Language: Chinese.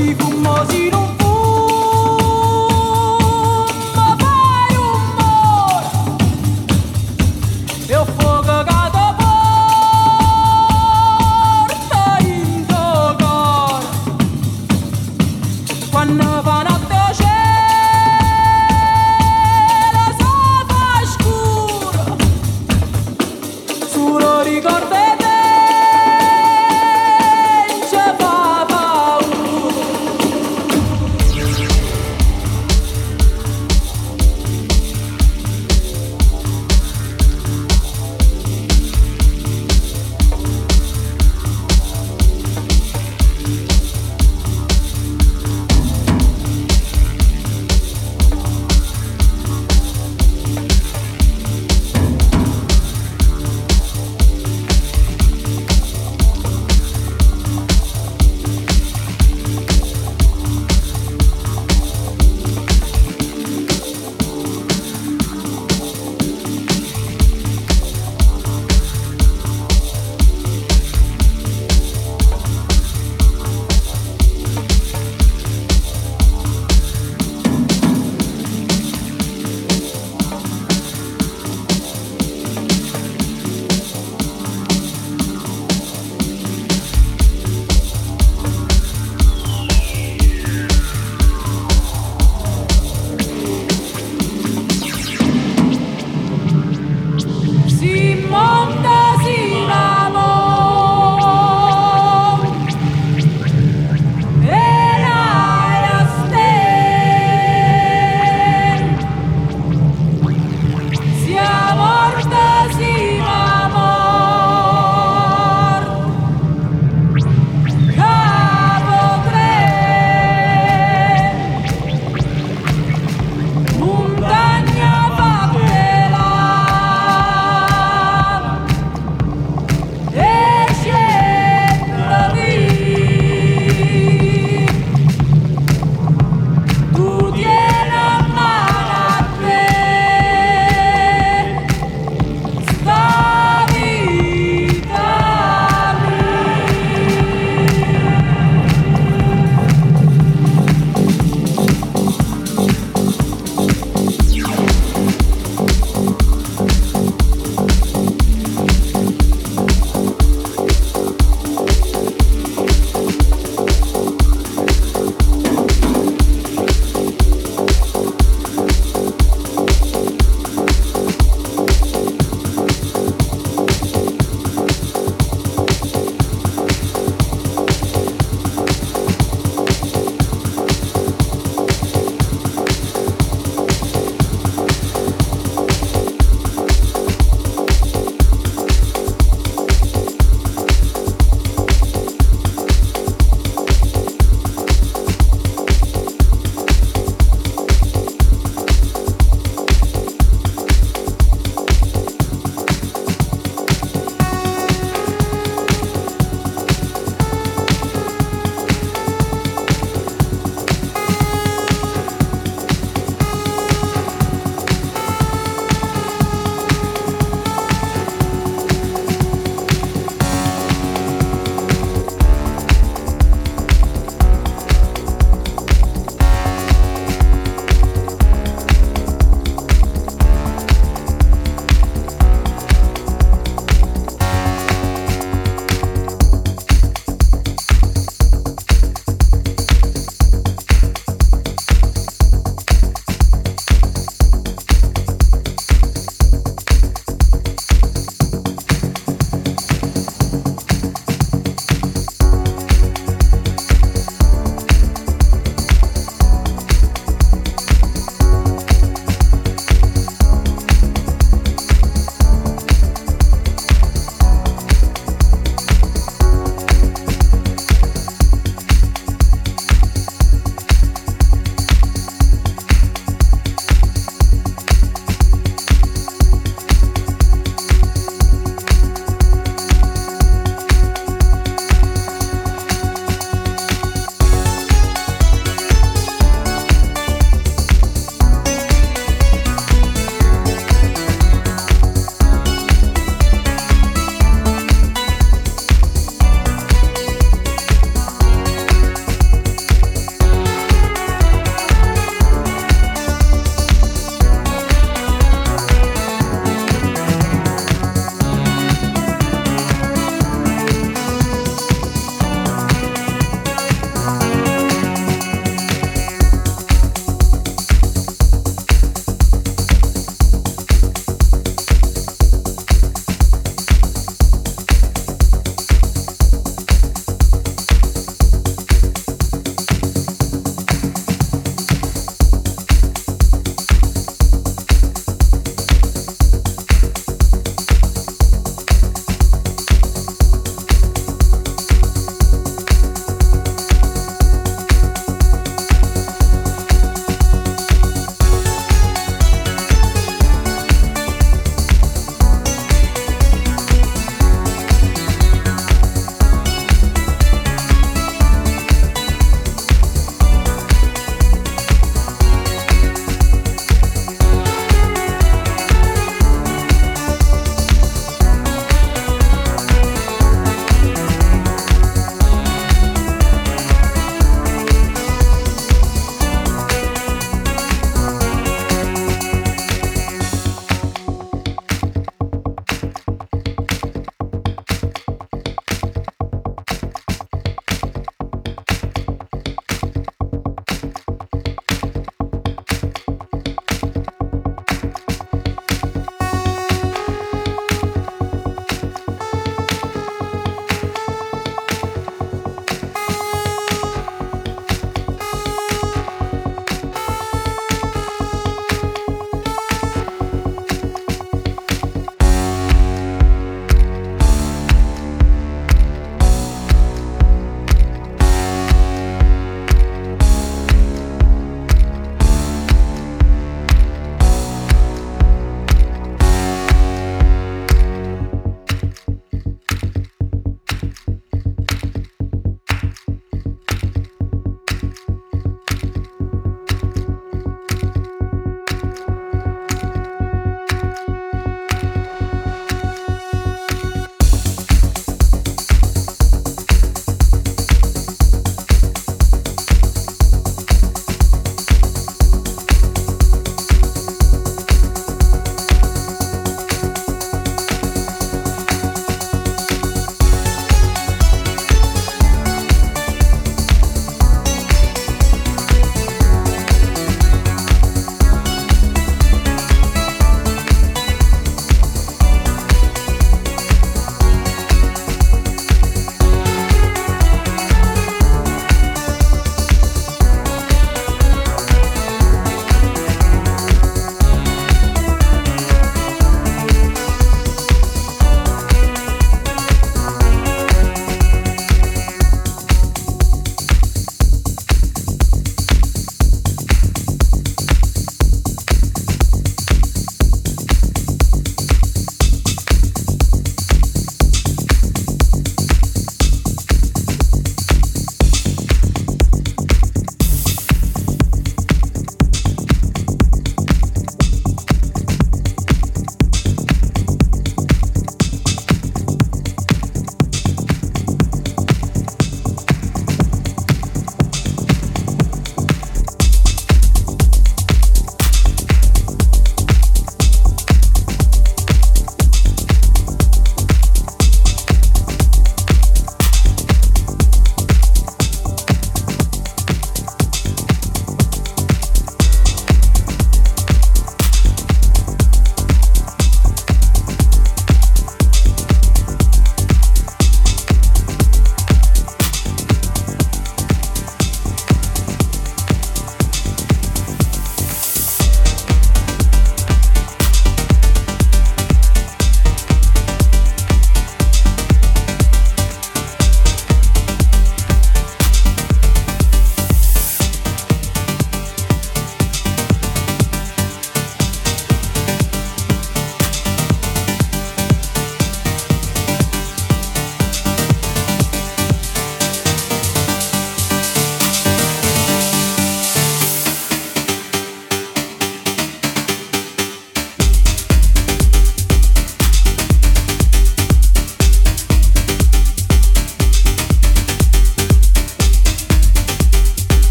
一公莫激动。